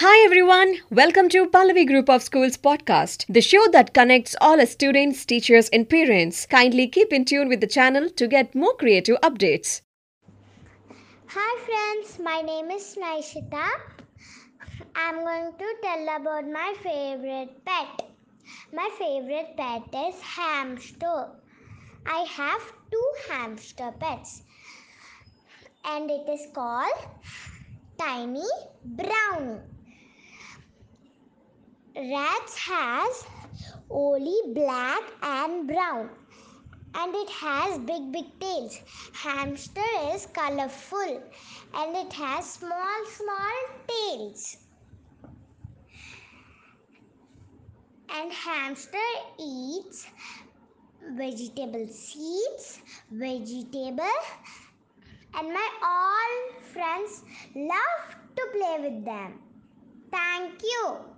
Hi everyone, welcome to Pallavi Group of Schools podcast, the show that connects all students, teachers, and parents. Kindly keep in tune with the channel to get more creative updates. Hi friends, my name is Naishita. I'm going to tell about my favorite pet. My favorite pet is hamster. I have two hamster pets and it is called Tiny Brownie. Rats has only black and brown and it has big big tails. Hamster is colorful and it has small small tails. And hamster eats vegetable seeds, vegetable and my all friends love to play with them. Thank you.